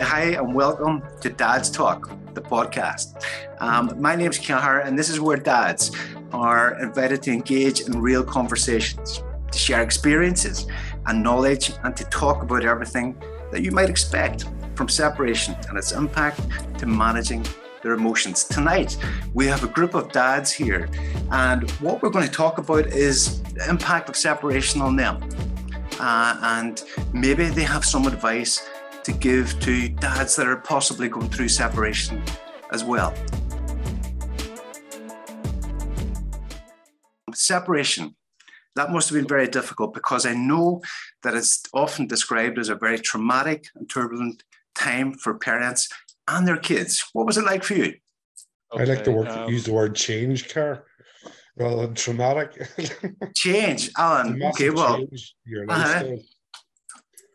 Hi, and welcome to Dad's Talk, the podcast. Um, my name's Cahar, and this is where dads are invited to engage in real conversations, to share experiences and knowledge, and to talk about everything that you might expect from separation and its impact to managing their emotions. Tonight, we have a group of dads here, and what we're going to talk about is the impact of separation on them. Uh, and maybe they have some advice to give to dads that are possibly going through separation as well. Separation. That must have been very difficult because I know that it's often described as a very traumatic and turbulent time for parents and their kids. What was it like for you? Okay, I like to word um, use the word change, car rather than traumatic. change, Alan. Okay, well, uh-huh.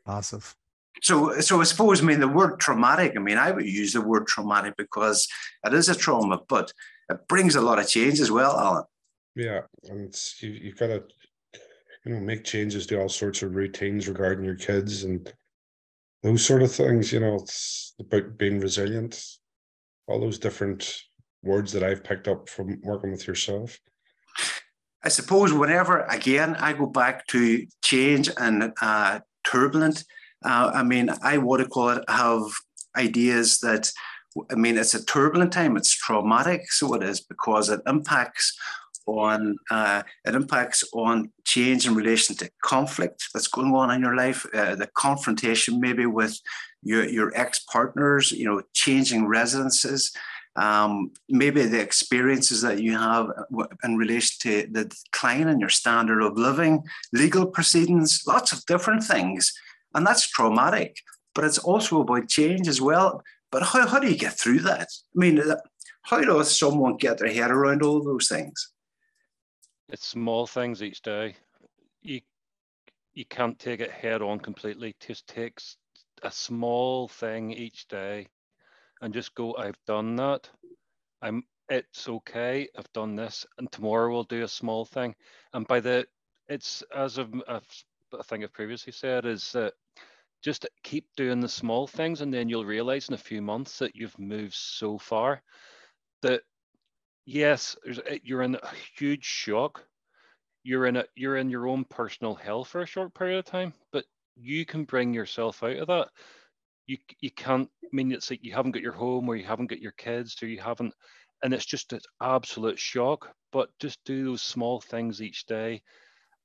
Massive. So, so I suppose, I mean, the word traumatic, I mean, I would use the word traumatic because it is a trauma, but it brings a lot of change as well, Alan. Yeah. And you, you've got to, you know, make changes to all sorts of routines regarding your kids and those sort of things. You know, it's about being resilient, all those different words that I've picked up from working with yourself. I suppose whenever, again, I go back to change and uh, turbulent, uh, I mean, I would call it have ideas that, I mean, it's a turbulent time. It's traumatic, so it is because it impacts on uh, it impacts on change in relation to conflict that's going on in your life, uh, the confrontation maybe with your your ex partners, you know, changing residences. Um, maybe the experiences that you have in relation to the decline in your standard of living, legal proceedings, lots of different things and that's traumatic, but it's also about change as well. But how, how do you get through that? I mean, how does someone get their head around all those things? It's small things each day. You you can't take it head on completely. Just takes a small thing each day and just go, I've done that. I'm it's okay. I've done this, and tomorrow we'll do a small thing. And by the it's as I've, I've I think I've previously said is that just keep doing the small things and then you'll realize in a few months that you've moved so far that yes eh, you're in a huge shock. You're in a you're in your own personal hell for a short period of time but you can bring yourself out of that. You you can't I mean it's like you haven't got your home or you haven't got your kids or you haven't and it's just an absolute shock but just do those small things each day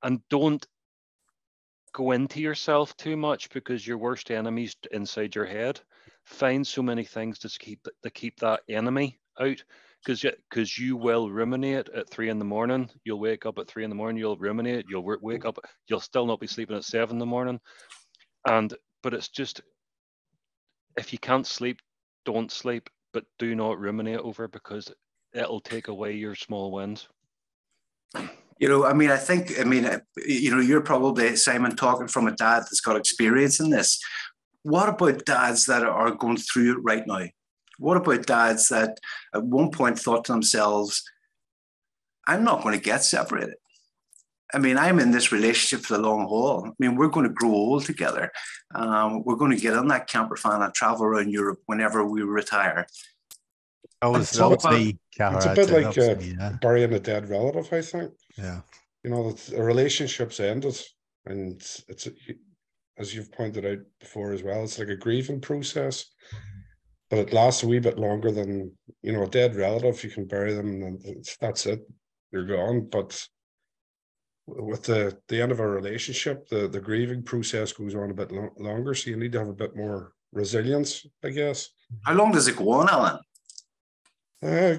and don't go into yourself too much because your worst enemy's inside your head. Find so many things to keep to keep that enemy out because because you will ruminate at three in the morning. You'll wake up at three in the morning. You'll ruminate. You'll wake up. You'll still not be sleeping at seven in the morning. And but it's just if you can't sleep, don't sleep. But do not ruminate over because it'll take away your small wins. You know, I mean, I think, I mean, uh, you know, you're probably, Simon, talking from a dad that's got experience in this. What about dads that are going through it right now? What about dads that at one point thought to themselves, I'm not going to get separated? I mean, I'm in this relationship for the long haul. I mean, we're going to grow old together. Um, we're going to get on that camper van and travel around Europe whenever we retire. That was, that was me, It's a bit like uh, me, yeah. burying a dead relative, I think. Yeah. You know, the relationship's ended. And it's, it's, as you've pointed out before as well, it's like a grieving process. But it lasts a wee bit longer than, you know, a dead relative. You can bury them and that's it. You're gone. But with the, the end of a relationship, the, the grieving process goes on a bit lo- longer. So you need to have a bit more resilience, I guess. How long does it go on, Alan? Uh,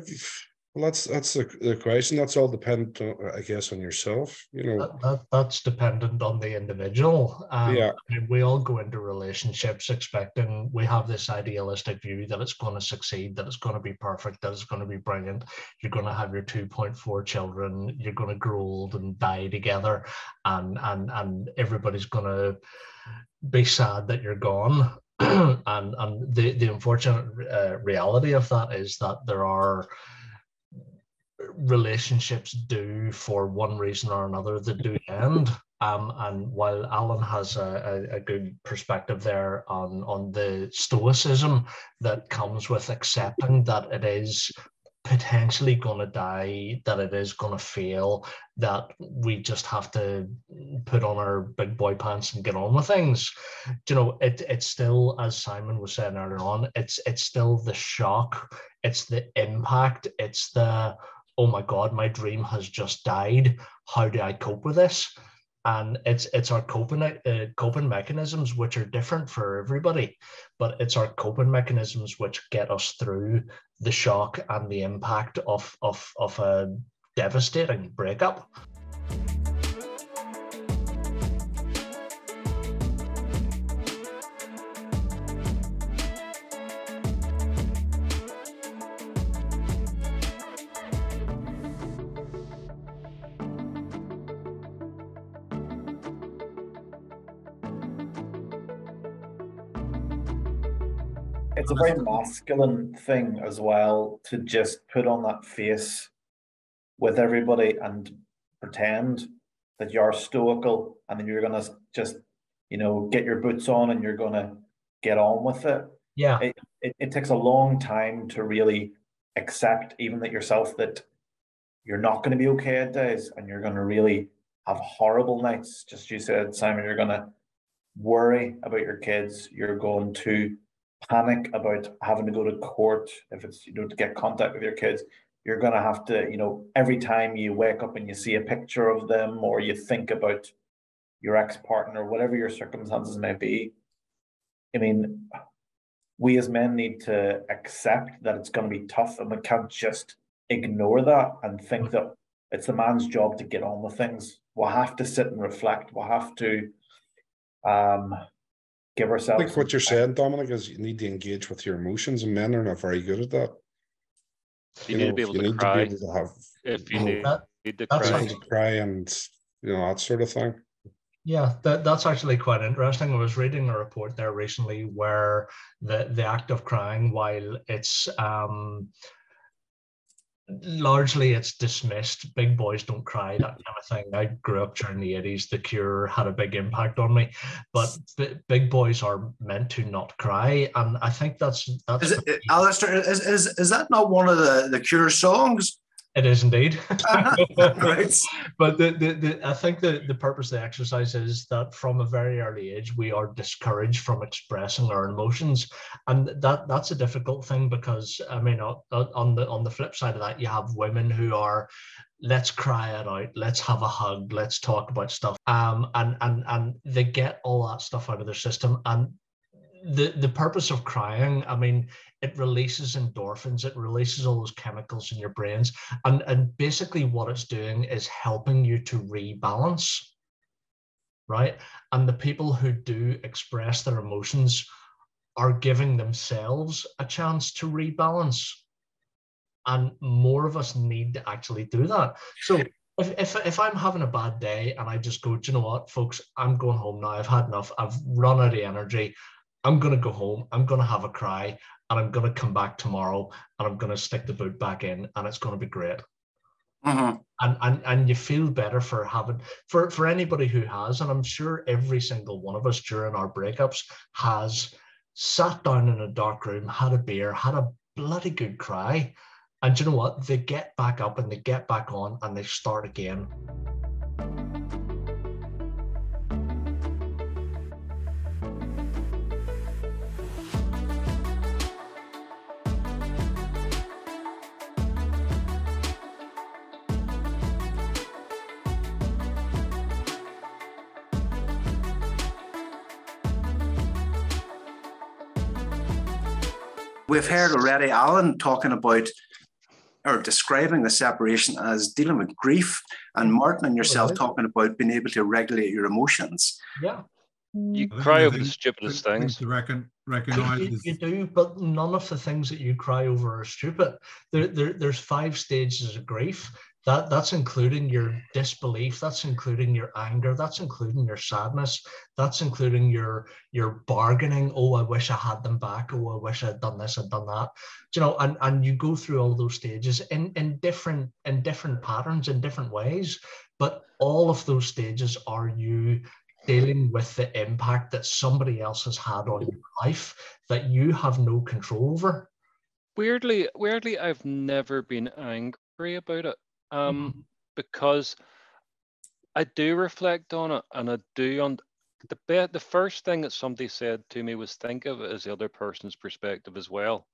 well, that's that's the, the question. That's all dependent, on, I guess, on yourself. You know, that, that, that's dependent on the individual. Um, yeah, I mean, we all go into relationships expecting we have this idealistic view that it's going to succeed, that it's going to be perfect, that it's going to be brilliant. You're going to have your two point four children. You're going to grow old and die together, and and and everybody's going to be sad that you're gone. and and the the unfortunate uh, reality of that is that there are relationships do for one reason or another that do end Um, and while Alan has a, a, a, good perspective there on, on the stoicism that comes with accepting that it is potentially going to die, that it is going to fail, that we just have to put on our big boy pants and get on with things. You know, it it's still, as Simon was saying earlier on, it's it's still the shock, it's the impact, it's the oh my god, my dream has just died. How do I cope with this? and it's it's our coping uh, coping mechanisms which are different for everybody but it's our coping mechanisms which get us through the shock and the impact of of of a devastating breakup it's a very masculine thing as well to just put on that face with everybody and pretend that you're stoical and then you're gonna just you know get your boots on and you're gonna get on with it. Yeah. It, it, it takes a long time to really accept even that yourself that you're not going to be okay at days and you're going to really have horrible nights. Just you said simon you're going to worry about your kids. You're going to panic about having to go to court. If it's you know to get contact with your kids you're going to have to you know every time you wake up and you see a picture of them or you think about your ex-partner whatever your circumstances may be i mean we as men need to accept that it's going to be tough and we can't just ignore that and think that it's the man's job to get on with things. We'll have to sit and reflect. We'll have to um give ourselves. I think what you're saying, Dominic, is you need to engage with your emotions, and men are not very good at that. You, you need know, to be able, to, need cry to be able to have if you need, need to cry. to cry and you know that sort of thing. Yeah, that, that's actually quite interesting. I was reading a report there recently where the, the act of crying, while it's um, largely it's dismissed. Big boys don't cry, that kind of thing. I grew up during the 80s. The Cure had a big impact on me, but b- big boys are meant to not cry. And I think that's that's. Is it, Alistair, is, is, is that not one of the, the Cure songs? It is indeed. right. But the, the, the, I think the, the purpose of the exercise is that from a very early age, we are discouraged from expressing our emotions. And that that's a difficult thing because, I mean, on the, on the flip side of that, you have women who are, let's cry it out, let's have a hug, let's talk about stuff. Um, and, and, and they get all that stuff out of their system. And the the purpose of crying i mean it releases endorphins it releases all those chemicals in your brains and and basically what it's doing is helping you to rebalance right and the people who do express their emotions are giving themselves a chance to rebalance and more of us need to actually do that so if, if, if I'm having a bad day and I just go, do you know what, folks, I'm going home now. I've had enough. I've run out of energy. I'm going to go home, I'm going to have a cry, and I'm going to come back tomorrow and I'm going to stick the boot back in, and it's going to be great. Mm-hmm. And, and and you feel better for having for for anybody who has, and I'm sure every single one of us during our breakups has sat down in a dark room, had a beer, had a bloody good cry, and you know what? They get back up and they get back on and they start again. We've heard already Alan talking about or describing the separation as dealing with grief, and Martin and yourself talking about being able to regulate your emotions. Yeah. You cry over the stupidest things. To reckon, recognize you, you, do, but none of the things that you cry over are stupid. There, there, there's five stages of grief that that's including your disbelief that's including your anger that's including your sadness that's including your your bargaining oh i wish i had them back oh i wish i'd done this i'd done that you know and and you go through all those stages in in different in different patterns in different ways But all of those stages are you dealing with the impact that somebody else has had on your life that you have no control over. Weirdly, weirdly, I've never been angry about it. Um, mm-hmm. because I do reflect on it and I do on the be- the first thing that somebody said to me was think of it as the other person's perspective as well.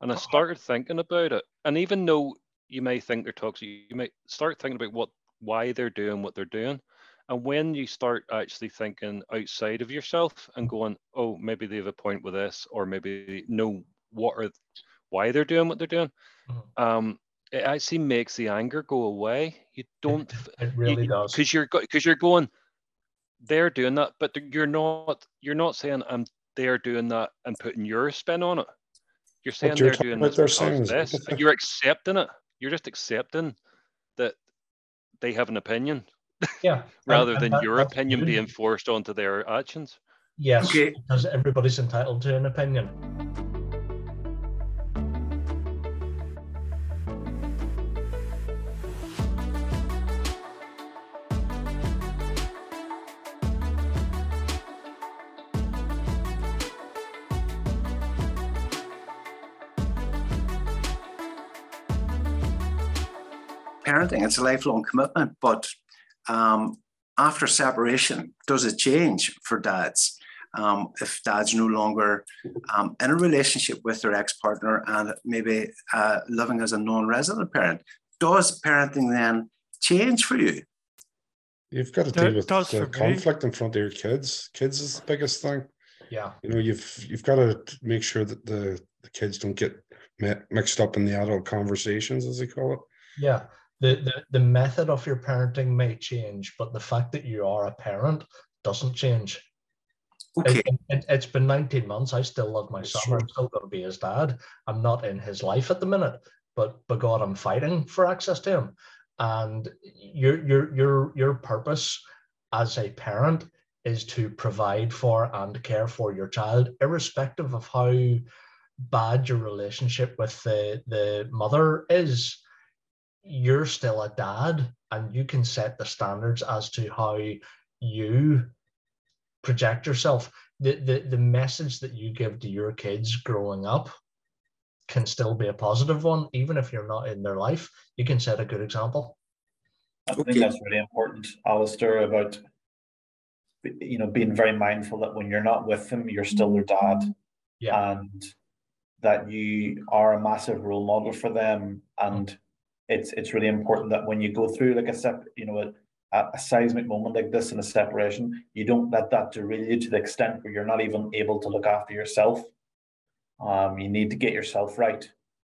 And I uh-huh. started thinking about it. And even though you may think they're toxic, you might start thinking about what why they're doing what they're doing. And when you start actually thinking outside of yourself and going, oh, maybe they have a point with this, or maybe know what are why they're doing what they're doing, mm-hmm. um, it actually makes the anger go away. You don't. It, it really you, does. Because you're because you're going, they're doing that, but you're not. You're not saying I'm. They're doing that and putting your spin on it. You're saying they're doing this because this. You're accepting it. You're just accepting that they have an opinion. Yeah. rather and, and than that, your opinion good. being forced onto their actions. Yes, okay. because everybody's entitled to an opinion. Parenting. It's a lifelong commitment, but um, after separation, does it change for dads? Um, if dad's no longer um, in a relationship with their ex partner and maybe uh, living as a non resident parent, does parenting then change for you? You've got to deal with the conflict in front of your kids. Kids is the biggest thing. Yeah. You know, you've you've got to make sure that the, the kids don't get mixed up in the adult conversations, as they call it. Yeah the, the the method of your parenting may change, but the fact that you are a parent doesn't change. Okay. It, has it, been 19 months. I still love my son. Sure. I'm still going to be his dad. I'm not in his life at the minute, but but God, I'm fighting for access to him. And your your your your purpose as a parent is to provide for and care for your child, irrespective of how bad your relationship with the the mother is you're still a dad and you can set the standards as to how you project yourself. The, the, the message that you give to your kids growing up can still be a positive one, even if you're not in their life. You can set a good example. I think okay. that's really important, Alistair, about you know being very mindful that when you're not with them, you're still their dad. Yeah. And that you are a massive role model for them and it's it's really important that when you go through like a sep, you know, a, a seismic moment like this in a separation, you don't let that derail you to the extent where you're not even able to look after yourself. Um, you need to get yourself right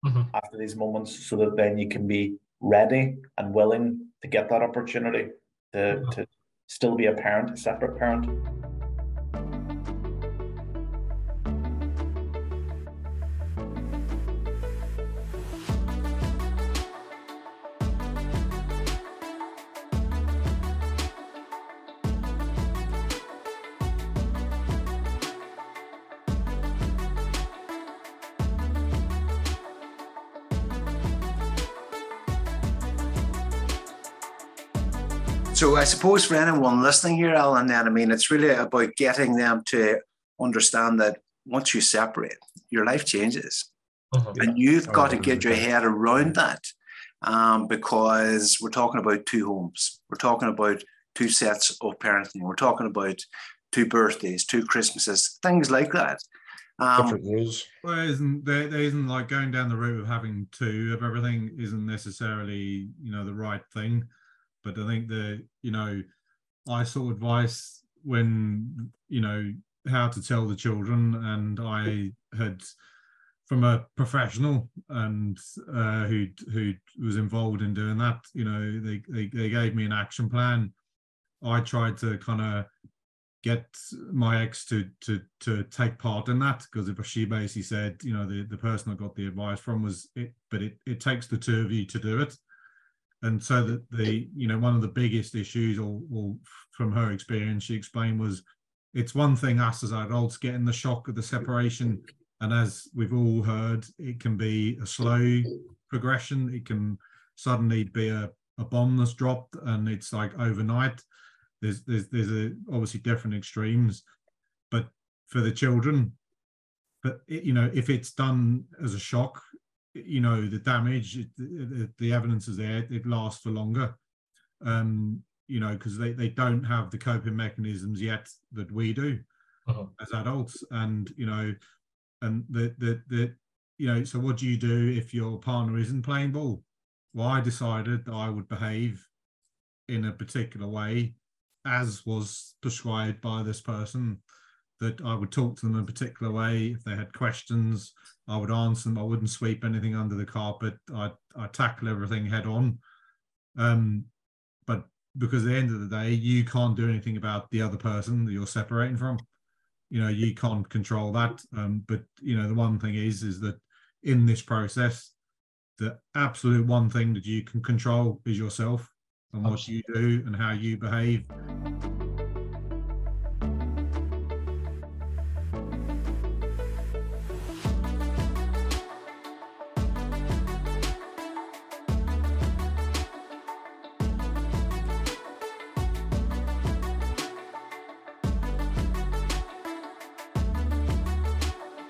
mm-hmm. after these moments so that then you can be ready and willing to get that opportunity to, mm-hmm. to still be a parent, a separate parent. So I suppose for anyone listening here, Alan, then I mean it's really about getting them to understand that once you separate, your life changes, uh-huh. and you've got to get your head around that, um, because we're talking about two homes, we're talking about two sets of parenting, we're talking about two birthdays, two Christmases, things like that. Um, Different rules. Well, isn't there, there isn't like going down the route of having two of everything isn't necessarily you know the right thing but I think the you know I sought advice when you know how to tell the children, and I had from a professional and uh, who who was involved in doing that. You know, they they, they gave me an action plan. I tried to kind of get my ex to to to take part in that because if she basically said, you know, the the person I got the advice from was it, but it it takes the two of you to do it and so that the you know one of the biggest issues or, or from her experience she explained was it's one thing us as adults getting the shock of the separation and as we've all heard it can be a slow progression it can suddenly be a a bomb that's dropped and it's like overnight. There's there's there's a, obviously different extremes, but for the children, but it, you know if it's done as a shock, you know the damage, it, the, the evidence is there. It lasts for longer. Um, you know because they, they don't have the coping mechanisms yet that we do uh-huh. as adults and you know and the, the the you know so what do you do if your partner isn't playing ball well i decided that i would behave in a particular way as was prescribed by this person that i would talk to them in a particular way if they had questions i would answer them i wouldn't sweep anything under the carpet i'd, I'd tackle everything head on um, but because at the end of the day, you can't do anything about the other person that you're separating from. You know, you can't control that. Um, but you know, the one thing is, is that in this process, the absolute one thing that you can control is yourself and what you do and how you behave.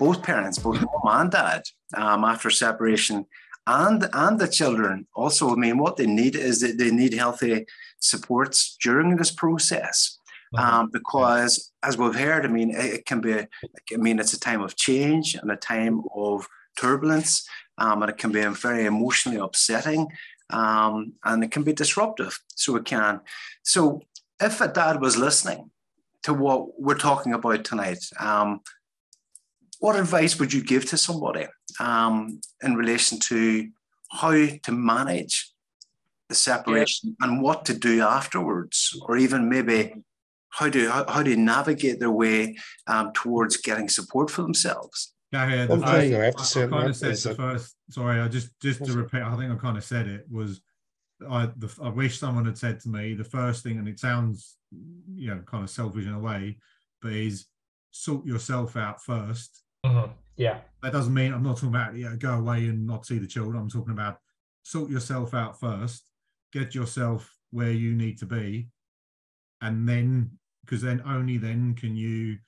Both parents, both mom and dad, um, after separation, and and the children also. I mean, what they need is that they need healthy supports during this process, um, because as we've heard, I mean, it, it, can be. I mean, it's a time of change and a time of turbulence, um, and it can be very emotionally upsetting, um, and it can be disruptive. So it can. So if a dad was listening to what we're talking about tonight, um, what advice would you give to somebody um, in relation to how to manage the separation yeah. and what to do afterwards, or even maybe how to how, how to navigate their way um, towards getting support for themselves? Yeah, the first, thing I have to say I kind of said the first. Sorry, I just just to repeat. I think I kind of said it was. I the, I wish someone had said to me the first thing, and it sounds you know kind of selfish in a way, but is sort yourself out first Mm-hmm. Yeah. That doesn't mean I'm not talking about yeah, go away and not see the children. I'm talking about sort yourself out first, get yourself where you need to be, and then because then only then can you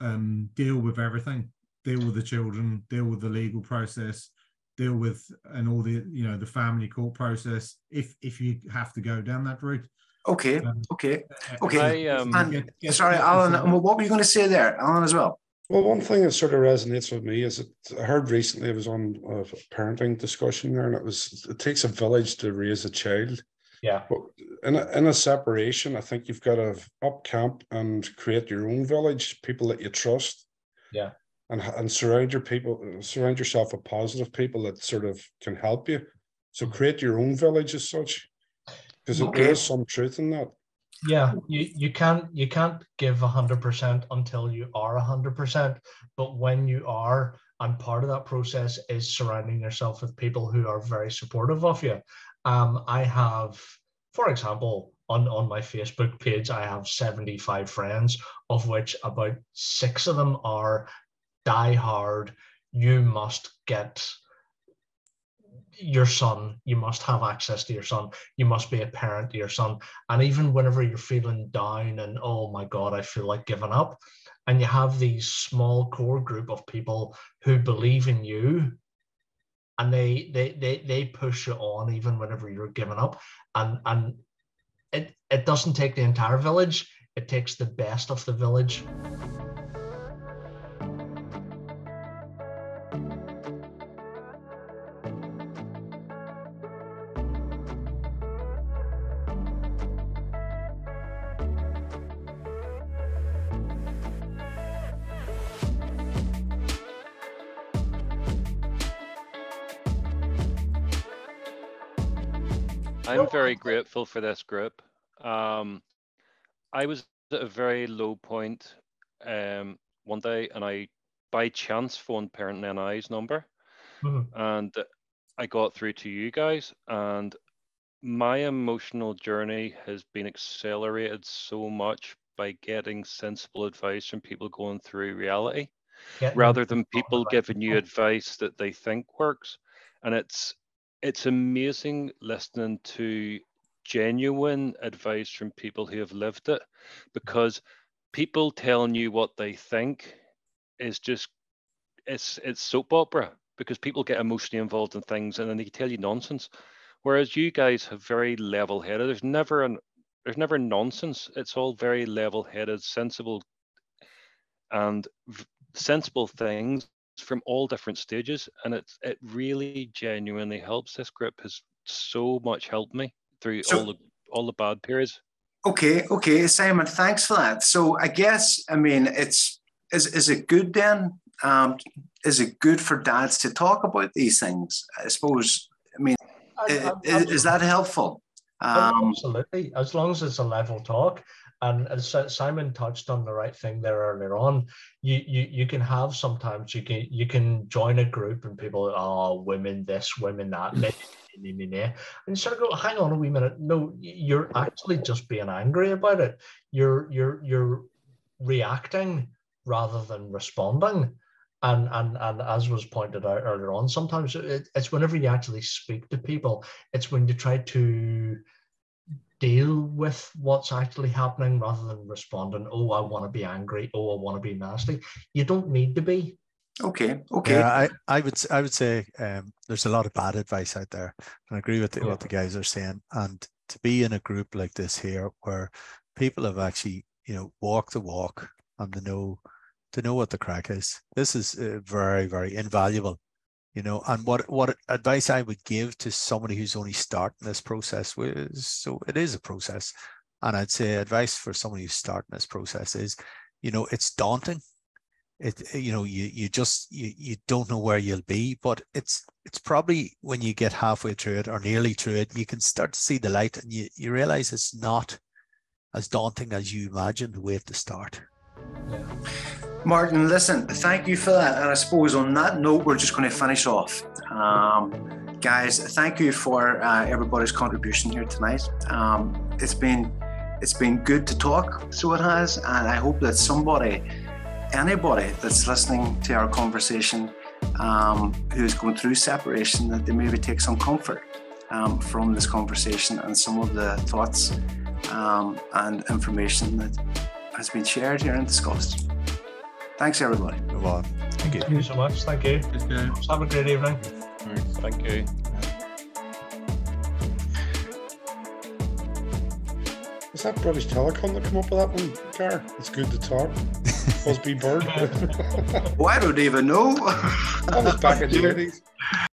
um, deal with everything, deal with the children, deal with the legal process, deal with and all the you know the family court process if if you have to go down that route. Okay, um, okay, okay. I, um, and, get, get, sorry, Alan. What were you going to say there, Alan, as well? Well, one thing that sort of resonates with me is that I heard recently I was on a parenting discussion there, and it was it takes a village to raise a child. Yeah. But in a, in a separation, I think you've got to up camp and create your own village, people that you trust. Yeah. And and surround your people, surround yourself with positive people that sort of can help you. So mm-hmm. create your own village as such, because okay. there is some truth in that yeah you, you can't you can't give 100% until you are 100% but when you are and part of that process is surrounding yourself with people who are very supportive of you. Um, i have for example on, on my facebook page i have 75 friends of which about six of them are die hard you must get your son, you must have access to your son. You must be a parent to your son. And even whenever you're feeling down and, oh my God, I feel like giving up, and you have these small core group of people who believe in you and they they they, they push you on even whenever you're giving up. And and it, it doesn't take the entire village, it takes the best of the village. I'm very grateful for this group. Um, I was at a very low point um, one day, and I, by chance, phoned Parent NI's number, mm-hmm. and I got through to you guys. And my emotional journey has been accelerated so much by getting sensible advice from people going through reality, rather than people giving you advice that they think works. And it's it's amazing listening to genuine advice from people who have lived it because people telling you what they think is just it's it's soap opera because people get emotionally involved in things and then they tell you nonsense. Whereas you guys have very level headed there's never an there's never nonsense. It's all very level headed sensible and v- sensible things from all different stages and it's it really genuinely helps this group has so much helped me through So- all the all the bad periods Okay, okay, Simon, thanks for that. So I guess I mean it's is is it good then? Um, is it good for dads to talk about these things? I suppose. I mean, I- i- I- is, is that helpful? Um, Absolutely, as long as it's a level talk. And as Simon touched on the right thing there earlier on, you you you can have sometimes you can you can join a group and people oh women this women that meh, meh, meh, meh," and you sort of go hang on a wee minute. No you're actually just being angry about it. You're you're you're reacting rather than responding. And and and as was pointed out earlier on sometimes it, it's whenever you actually speak to people it's when you try to deal with what's actually happening rather than responding oh i want to be angry oh i want to be nasty you don't need to be okay, okay. Yeah, I, I would s- I would say um, there's a lot of bad advice out there, and I agree with the, Yeah. what the guys are saying. And to be in a group like this here, where people have actually you know walked the walk and they know to know what the crack is, this is uh, very very invaluable. You know, and what what advice I would give to somebody who's only starting this process was so it is a process, and I'd say advice for somebody who's starting this process is, you know, it's daunting. It you know you you just you, you don't know where you'll be but it's it's probably when you get halfway through it or nearly through it you can start to see the light and you, you realize it's not as daunting as you imagined way at the start Martin, listen, thank you for that. And I suppose on that note, we're just going to finish off. Um, guys, thank you for uh, everybody's contribution here tonight. Um, it's been it's been good to talk, so it has, and I hope that somebody, anybody that's listening to our conversation, um, who's going through separation, that they maybe take some comfort um, from this conversation and some of the thoughts um, and information that has been shared here and discussed. Thanks, everybody. Move on. Thank you. thank you so much thank you Okay. have a great evening thank you Was that British Telecom that come up with that one, Car? It's good to talk. Buzby Bird. Oh, I don't even know. that was back in the 80s.